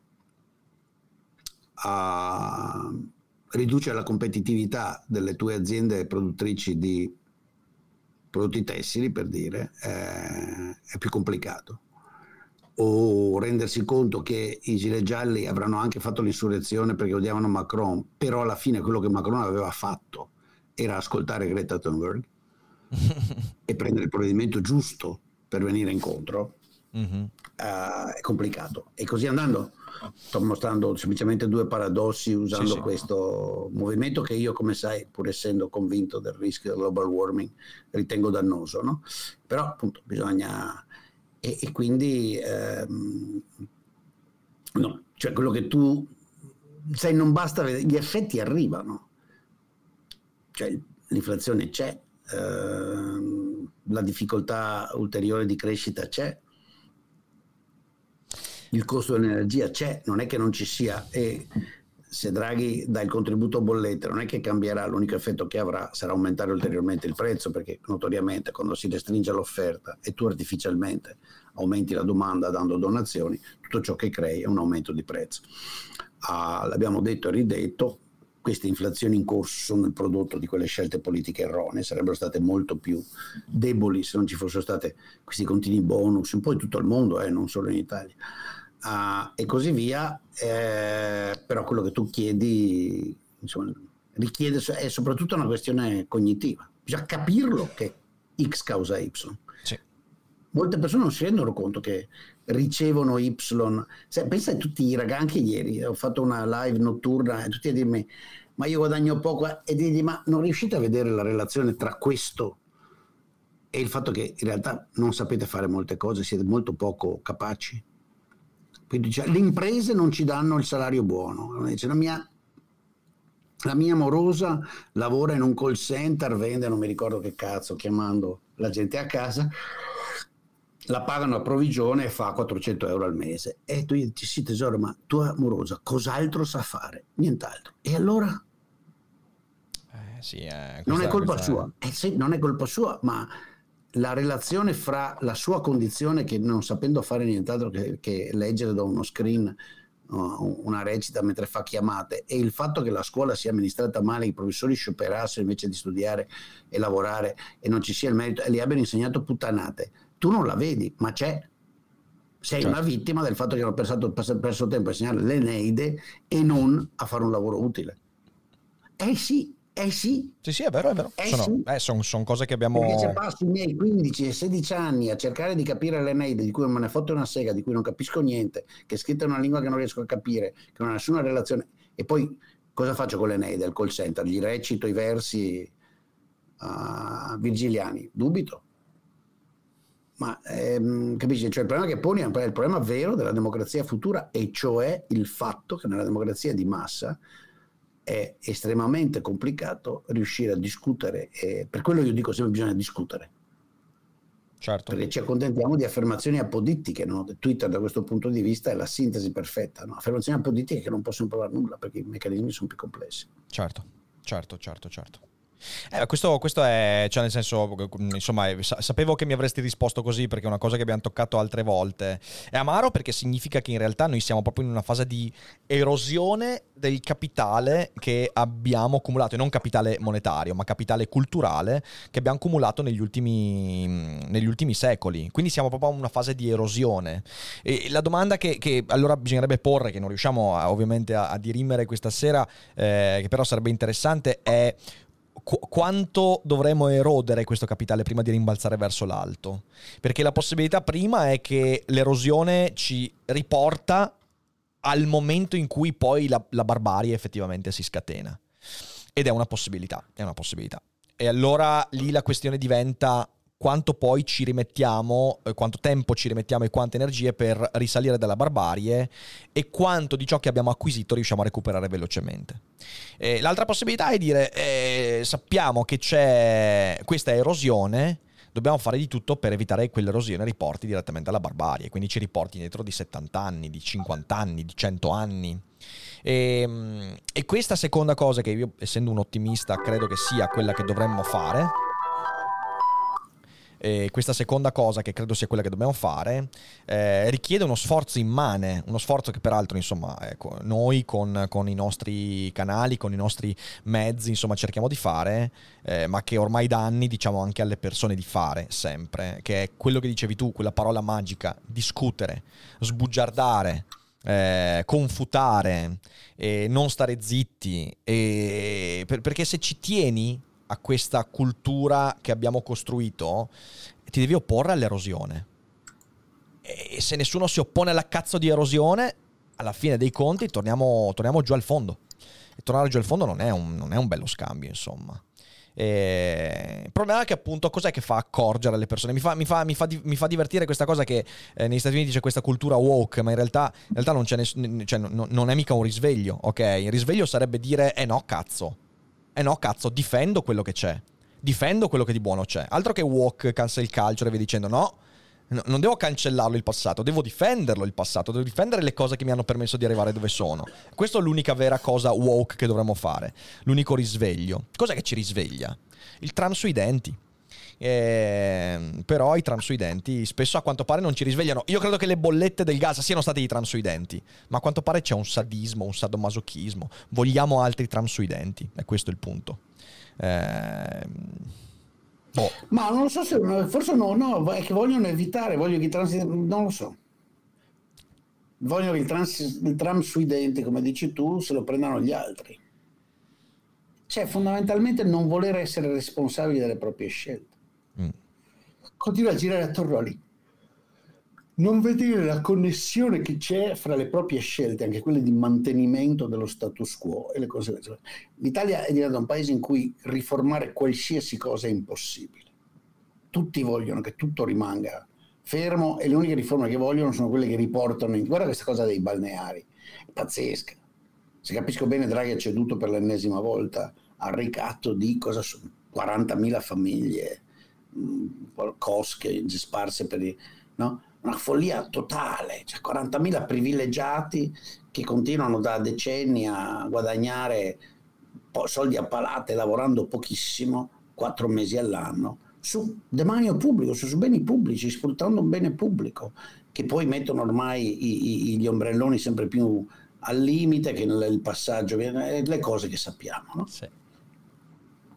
a ridurre la competitività delle tue aziende produttrici di prodotti tessili, per dire, eh, è più complicato. O rendersi conto che i gilet gialli avranno anche fatto l'insurrezione perché odiavano Macron, però alla fine quello che Macron aveva fatto era ascoltare Greta Thunberg e prendere il provvedimento giusto per venire incontro, mm-hmm. uh, è complicato. E così andando sto mostrando semplicemente due paradossi usando sì, sì. questo movimento che io, come sai, pur essendo convinto del rischio del global warming, ritengo dannoso, no? Però appunto bisogna... E, e quindi... Ehm, no, cioè quello che tu... Sai, non basta vedere, gli effetti arrivano. Cioè l'inflazione c'è, ehm, la difficoltà ulteriore di crescita c'è, il costo dell'energia c'è, non è che non ci sia e se Draghi dà il contributo bolletta non è che cambierà, l'unico effetto che avrà sarà aumentare ulteriormente il prezzo perché notoriamente quando si restringe l'offerta e tu artificialmente aumenti la domanda dando donazioni, tutto ciò che crei è un aumento di prezzo. Ah, l'abbiamo detto e ridetto, queste inflazioni in corso sono il prodotto di quelle scelte politiche erronee, sarebbero state molto più deboli se non ci fossero stati questi continui bonus, un po' in tutto il mondo, eh, non solo in Italia uh, e così via, eh, però quello che tu chiedi insomma, richiede, è soprattutto una questione cognitiva, bisogna capirlo che X causa Y. Sì. Molte persone non si rendono conto che ricevono Y. Se, pensa a tutti i ragazzi, anche ieri ho fatto una live notturna e tutti a dirmi ma io guadagno poco e digli ma non riuscite a vedere la relazione tra questo e il fatto che in realtà non sapete fare molte cose, siete molto poco capaci? Quindi dice, le imprese non ci danno il salario buono. Dice, la, mia, la mia morosa lavora in un call center, vende non mi ricordo che cazzo, chiamando la gente a casa, la pagano a provvigione e fa 400 euro al mese. E tu dici, sì tesoro, ma tua morosa cos'altro sa fare? Nient'altro. E allora? Eh, sì, eh, non è colpa sua. Eh, sì, non è colpa sua, ma la relazione fra la sua condizione che non sapendo fare nient'altro che, che leggere da uno screen una recita mentre fa chiamate e il fatto che la scuola sia amministrata male, i professori scioperassero invece di studiare e lavorare e non ci sia il merito e gli abbiano insegnato puttanate, tu non la vedi, ma c'è. Sei certo. una vittima del fatto che hanno perso, perso tempo a insegnare l'Eneide e non a fare un lavoro utile. Eh sì, eh sì. Sì, sì, è vero, è vero. Eh sono, sì. eh, sono, sono, cose che abbiamo... Perché se passo i miei 15 e 16 anni a cercare di capire l'Eneide, di cui non me ne fotte una sega, di cui non capisco niente, che è scritta in una lingua che non riesco a capire, che non ha nessuna relazione, e poi cosa faccio con l'Eneide al call center? Gli recito i versi uh, virgiliani? Dubito. Ma ehm, capisci? Cioè, il problema che poni è il problema vero della democrazia futura, e cioè il fatto che nella democrazia di massa è estremamente complicato riuscire a discutere e per quello io dico sempre bisogna discutere. Certo. Perché ci accontentiamo di affermazioni apodittiche, no? Twitter da questo punto di vista è la sintesi perfetta, no? affermazioni apodittiche che non possono provare nulla perché i meccanismi sono più complessi. Certo, certo, certo, certo. Eh, questo, questo, è, cioè nel senso, insomma, sapevo che mi avresti risposto così perché è una cosa che abbiamo toccato altre volte. È amaro perché significa che in realtà noi siamo proprio in una fase di erosione del capitale che abbiamo accumulato, e non capitale monetario, ma capitale culturale che abbiamo accumulato negli ultimi, negli ultimi secoli. Quindi siamo proprio in una fase di erosione. E la domanda che, che allora bisognerebbe porre, che non riusciamo a, ovviamente a, a dirimere questa sera, eh, che però sarebbe interessante, è qu- quanto dovremmo erodere questo capitale prima di rimbalzare verso l'alto. Perché la possibilità prima è che l'erosione ci riporta al momento in cui poi la, la barbarie effettivamente si scatena. Ed è una possibilità, è una possibilità. E allora lì la questione diventa quanto poi ci rimettiamo, eh, quanto tempo ci rimettiamo e quante energie per risalire dalla barbarie e quanto di ciò che abbiamo acquisito riusciamo a recuperare velocemente. E l'altra possibilità è dire, eh, sappiamo che c'è questa erosione, dobbiamo fare di tutto per evitare che quell'erosione riporti direttamente alla barbarie, quindi ci riporti dietro di 70 anni, di 50 anni, di 100 anni. E, ehm, e questa seconda cosa che io, essendo un ottimista, credo che sia quella che dovremmo fare, e questa seconda cosa, che credo sia quella che dobbiamo fare, eh, richiede uno sforzo immane, uno sforzo che peraltro, insomma, ecco, noi con, con, i nostri canali, con i nostri mezzi, insomma, cerchiamo di fare, eh, ma che ormai da anni diciamo anche alle persone di fare sempre, che è quello che dicevi tu, quella parola magica, discutere, sbugiardare. Eh, confutare, eh, non stare zitti, eh, per, perché se ci tieni a questa cultura che abbiamo costruito, ti devi opporre all'erosione. E se nessuno si oppone alla cazzo di erosione, alla fine dei conti torniamo, torniamo giù al fondo. E tornare giù al fondo non è un, non è un bello scambio, insomma. E... Il problema è che appunto cos'è che fa accorgere le persone? Mi fa, mi fa, mi fa, mi fa divertire questa cosa che eh, negli Stati Uniti c'è questa cultura woke, ma in realtà, in realtà non, ness- cioè, no, non, è mica un risveglio, ok? Il risveglio sarebbe dire, eh no, cazzo, eh no, cazzo, difendo quello che c'è. Difendo quello che di buono c'è. Altro che walk, cancel culture e via dicendo no. No, non devo cancellarlo il passato, devo difenderlo il passato, devo difendere le cose che mi hanno permesso di arrivare dove sono. Questa è l'unica vera cosa woke che dovremmo fare, l'unico risveglio. Cos'è che ci risveglia? Il tram sui denti. Eh, però i tram sui denti spesso a quanto pare non ci risvegliano. Io credo che le bollette del gas siano state i tram sui denti, ma a quanto pare c'è un sadismo, un sadomasochismo. Vogliamo altri tram sui denti, è questo il punto. Eh, boh. Ma non lo so se forse no, no, è che vogliono evitare, vogliono che i trans non lo so. Vogliono che il, trans, il tram sui denti, come dici tu, se lo prendano gli altri. Cioè, fondamentalmente non voler essere responsabili delle proprie scelte. Mm. Continua a girare attorno a lì. Non vedere la connessione che c'è fra le proprie scelte, anche quelle di mantenimento dello status quo e le conseguenze. L'Italia è diventato un paese in cui riformare qualsiasi cosa è impossibile. Tutti vogliono che tutto rimanga fermo e le uniche riforme che vogliono sono quelle che riportano in... Guarda questa cosa dei balneari, è pazzesca. Se capisco bene, Draghi ha ceduto per l'ennesima volta al ricatto di cosa sono 40.000 famiglie cosche sparse per i, no? una follia totale, cioè 40.000 privilegiati che continuano da decenni a guadagnare soldi a palate lavorando pochissimo, quattro mesi all'anno, su demanio pubblico, su, beni pubblici, sfruttando un bene pubblico, che poi mettono ormai i, i, gli ombrelloni sempre più al limite, che nel passaggio, le cose che sappiamo. No? Sì.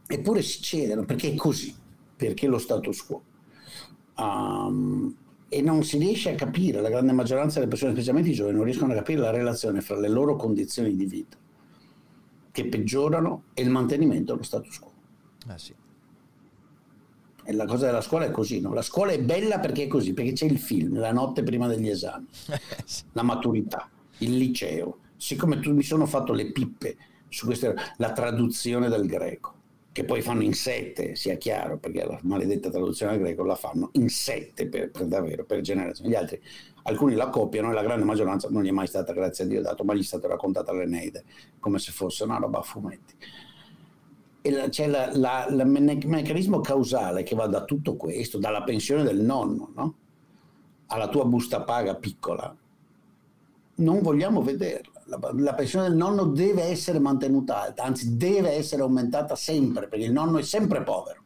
Eppure si cedono perché è così perché lo status quo. Um, e non si riesce a capire, la grande maggioranza delle persone, specialmente i giovani, non riescono a capire la relazione fra le loro condizioni di vita, che peggiorano, e il mantenimento dello status quo. Ah, sì. E la cosa della scuola è così, no? La scuola è bella perché è così, perché c'è il film, la notte prima degli esami, la maturità, il liceo. Siccome tu mi sono fatto le pippe su questa, la traduzione del greco che poi fanno in sette, sia chiaro, perché la maledetta traduzione al greco la fanno in sette per, per davvero, per generazioni. Gli altri, alcuni la copiano e la grande maggioranza non gli è mai stata, grazie a Dio, dato, ma gli è stata raccontata l'Eneide, come se fosse una roba a fumetti. E la, c'è il meccanismo causale che va da tutto questo, dalla pensione del nonno, no? alla tua busta paga piccola, non vogliamo vederla la, la, pensione del nonno deve essere mantenuta alta, anzi deve essere aumentata sempre, perché il nonno è sempre povero,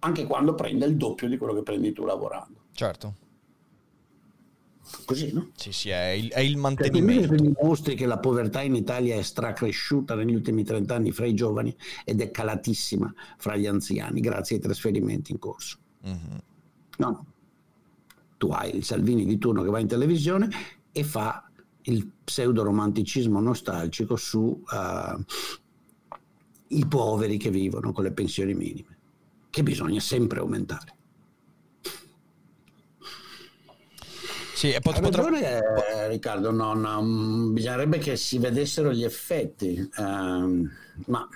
anche quando prende il doppio di quello che prendi tu lavorando. Certo. Così, no? Sì, sì, è il, è il mantenimento. Perché dimostri che la povertà in Italia è stracresciuta negli ultimi 30 anni fra i giovani ed è calatissima fra gli anziani, grazie ai trasferimenti in corso. Mm-hmm. No, tu hai il Salvini di turno che va in televisione e fa il pseudo-romanticismo nostalgico su uh, i poveri che vivono con le pensioni minime, che bisogna sempre aumentare. Sì, e pot- ragione, eh, Riccardo, non, um, bisognerebbe che si vedessero gli effetti, uh, ma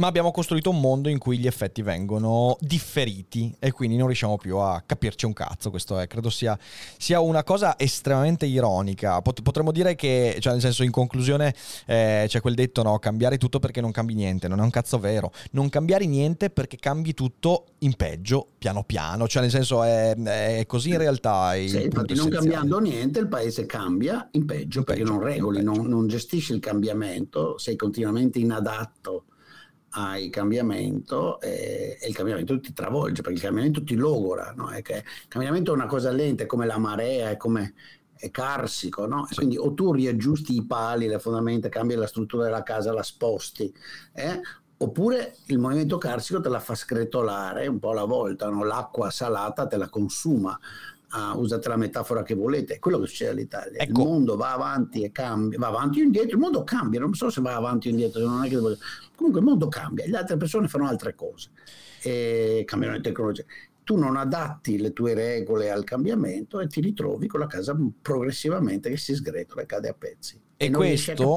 ma abbiamo costruito un mondo in cui gli effetti vengono differiti e quindi non riusciamo più a capirci un cazzo. Questo è, credo sia, sia una cosa estremamente ironica. Pot- potremmo dire che, cioè nel senso, in conclusione eh, c'è quel detto, no, cambiare tutto perché non cambi niente, non è un cazzo vero. Non cambiare niente perché cambi tutto in peggio, piano piano, cioè nel senso è, è così in realtà. Sì, infatti non cambiando niente il paese cambia in peggio in perché peggio, non regoli, non, non gestisci il cambiamento, sei continuamente inadatto hai cambiamento e, e, il cambiamento ti travolge perché il cambiamento ti logora no? è che il cambiamento è una cosa lenta è come la marea è come è carsico no? Quindi o tu riaggiusti i pali le fondamenta cambi la struttura della casa la sposti eh? oppure il movimento carsico te la fa scretolare un po' alla volta no? l'acqua salata te la consuma ah, usate la metafora che volete, è quello che succede all'Italia. Ecco. Il mondo va avanti e cambia, va avanti o indietro, il mondo cambia, non so se va avanti o indietro, non è che comunque il mondo cambia, le altre persone fanno altre cose, e cambiano le tecnologie. Tu non adatti le tue regole al cambiamento e ti ritrovi con la casa progressivamente che si sgretola e cade a pezzi. E, e questo,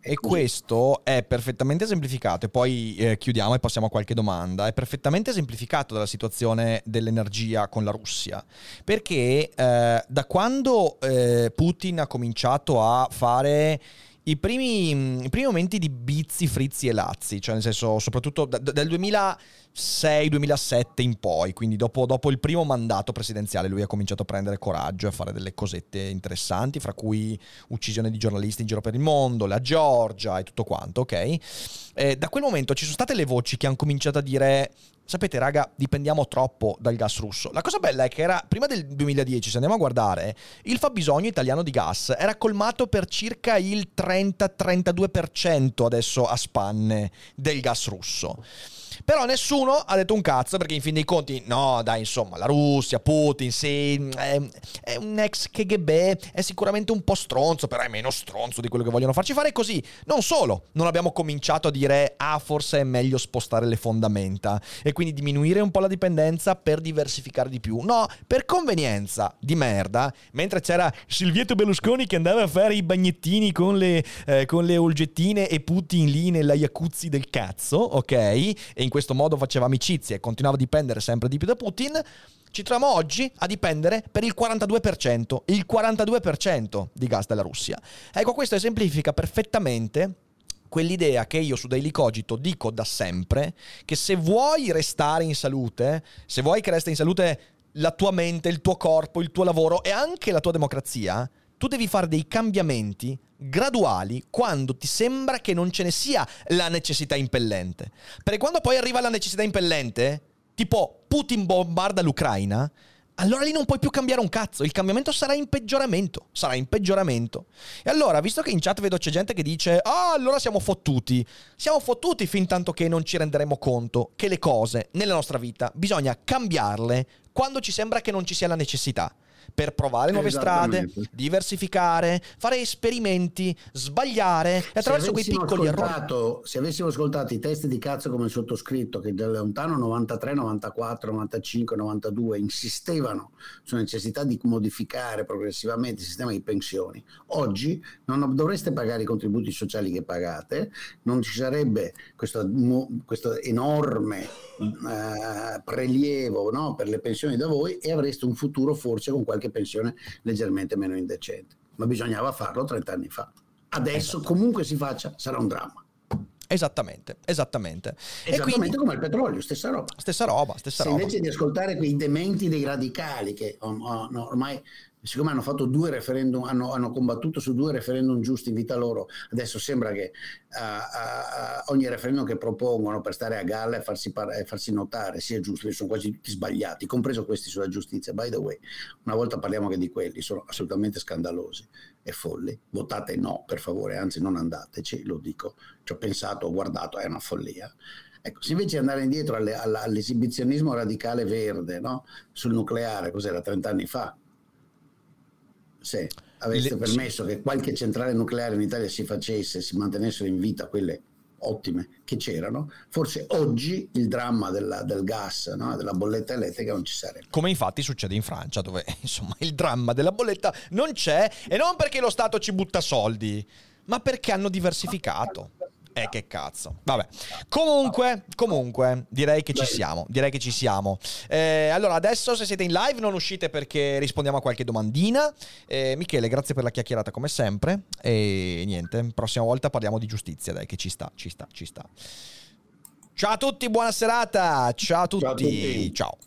e questo è perfettamente esemplificato, e poi eh, chiudiamo e passiamo a qualche domanda, è perfettamente esemplificato dalla situazione dell'energia con la Russia, perché eh, da quando eh, Putin ha cominciato a fare i primi, i primi momenti di Bizzi, Frizzi e Lazzi, cioè nel senso soprattutto da, dal 2006-2007 in poi, quindi dopo, dopo, il primo mandato presidenziale lui ha cominciato a prendere coraggio e a fare delle cosette interessanti, fra cui uccisione di giornalisti in giro per il mondo, la Georgia e tutto quanto, ok? Eh, da quel momento ci sono state le voci che hanno cominciato a dire sapete raga, dipendiamo troppo dal gas russo. La cosa bella è che era, prima del 2010, se andiamo a guardare, il fabbisogno italiano di gas era colmato per circa il 30-32% adesso a spanne del gas russo. Però nessuno ha detto un cazzo perché in fin dei conti, no dai insomma, la Russia, Putin, sì, è, è, un ex KGB, è sicuramente un po' stronzo, però è meno stronzo di quello che vogliono farci fare così. Non solo, non abbiamo cominciato a dire, ah forse è meglio spostare le fondamenta e quindi diminuire un po' la dipendenza per diversificare di più. No, per convenienza di merda, mentre c'era Silvietto Berlusconi che andava a fare i bagnettini con le, eh, con le olgettine e Putin lì nella jacuzzi del cazzo, ok? E in questo modo faceva amicizia e continuava a dipendere sempre di più da Putin, ci troviamo oggi a dipendere per il 42%, il 42% di gas dalla Russia. Ecco, questo esemplifica perfettamente quell'idea che io su Daily Cogito dico da sempre, che se vuoi restare in salute, se vuoi che resti in salute la tua mente, il tuo corpo, il tuo lavoro e anche la tua democrazia, tu devi fare dei cambiamenti graduali quando ti sembra che non ce ne sia la necessità impellente. Perché quando poi arriva la necessità impellente, tipo Putin bombarda l'Ucraina, allora lì non puoi più cambiare un cazzo, il cambiamento sarà in peggioramento, sarà in peggioramento. E allora, visto che in chat vedo c'è gente che dice, ah, allora siamo fottuti, siamo fottuti fin tanto che non ci renderemo conto che le cose nella nostra vita bisogna cambiarle quando ci sembra che non ci sia la necessità per provare nuove strade, diversificare, fare esperimenti, sbagliare e attraverso quei piccoli errori. Se avessimo ascoltato i testi di cazzo come il sottoscritto che da lontano 93, 94, 95, 92 insistevano sulla necessità di modificare progressivamente il sistema di pensioni, oggi non dovreste pagare i contributi sociali che pagate, non ci sarebbe questo, questo enorme eh, prelievo no, per le pensioni da voi e avreste un futuro forse con qualche pensione leggermente meno indecente. Ma bisognava farlo 30 anni fa. Adesso comunque si faccia, sarà un dramma. Esattamente, esattamente. Esattamente quindi, come il petrolio, stessa roba. Stessa roba, stessa Se roba. invece di ascoltare quei dementi dei radicali che ormai siccome hanno fatto due referendum, hanno, hanno, combattuto su due referendum giusti in vita loro, adesso sembra che uh, uh, ogni referendum che propongono per stare a galla e farsi, par- farsi notare sia giusto, sono quasi tutti sbagliati, compreso questi sulla giustizia. By the way, una volta parliamo che di quelli, sono assolutamente scandalosi e folli. Votate no, per favore, anzi non andateci, lo dico, ci ho pensato, ho guardato, è una follia. Ecco, se invece andare indietro alle, all'esibizionismo radicale verde no? sul nucleare, cos'era 30 anni fa, se aveste Le... permesso che qualche centrale nucleare in Italia si facesse, si mantenessero in vita quelle ottime che c'erano, forse oggi il dramma della, del gas, no? della bolletta elettrica non ci sarebbe. Come infatti succede in Francia, dove insomma il dramma della bolletta non c'è e non perché lo Stato ci butta soldi, ma perché hanno diversificato. Eh, che cazzo. Vabbè. Comunque, comunque, direi che ci siamo. Direi che ci siamo. Eh, allora, adesso se siete in live non uscite perché rispondiamo a qualche domandina. Eh, Michele, grazie per la chiacchierata come sempre. E niente, prossima volta parliamo di giustizia, dai, che ci sta, ci sta, ci sta. Ciao a tutti, buona serata. Ciao a tutti. Ciao. A tutti. Ciao.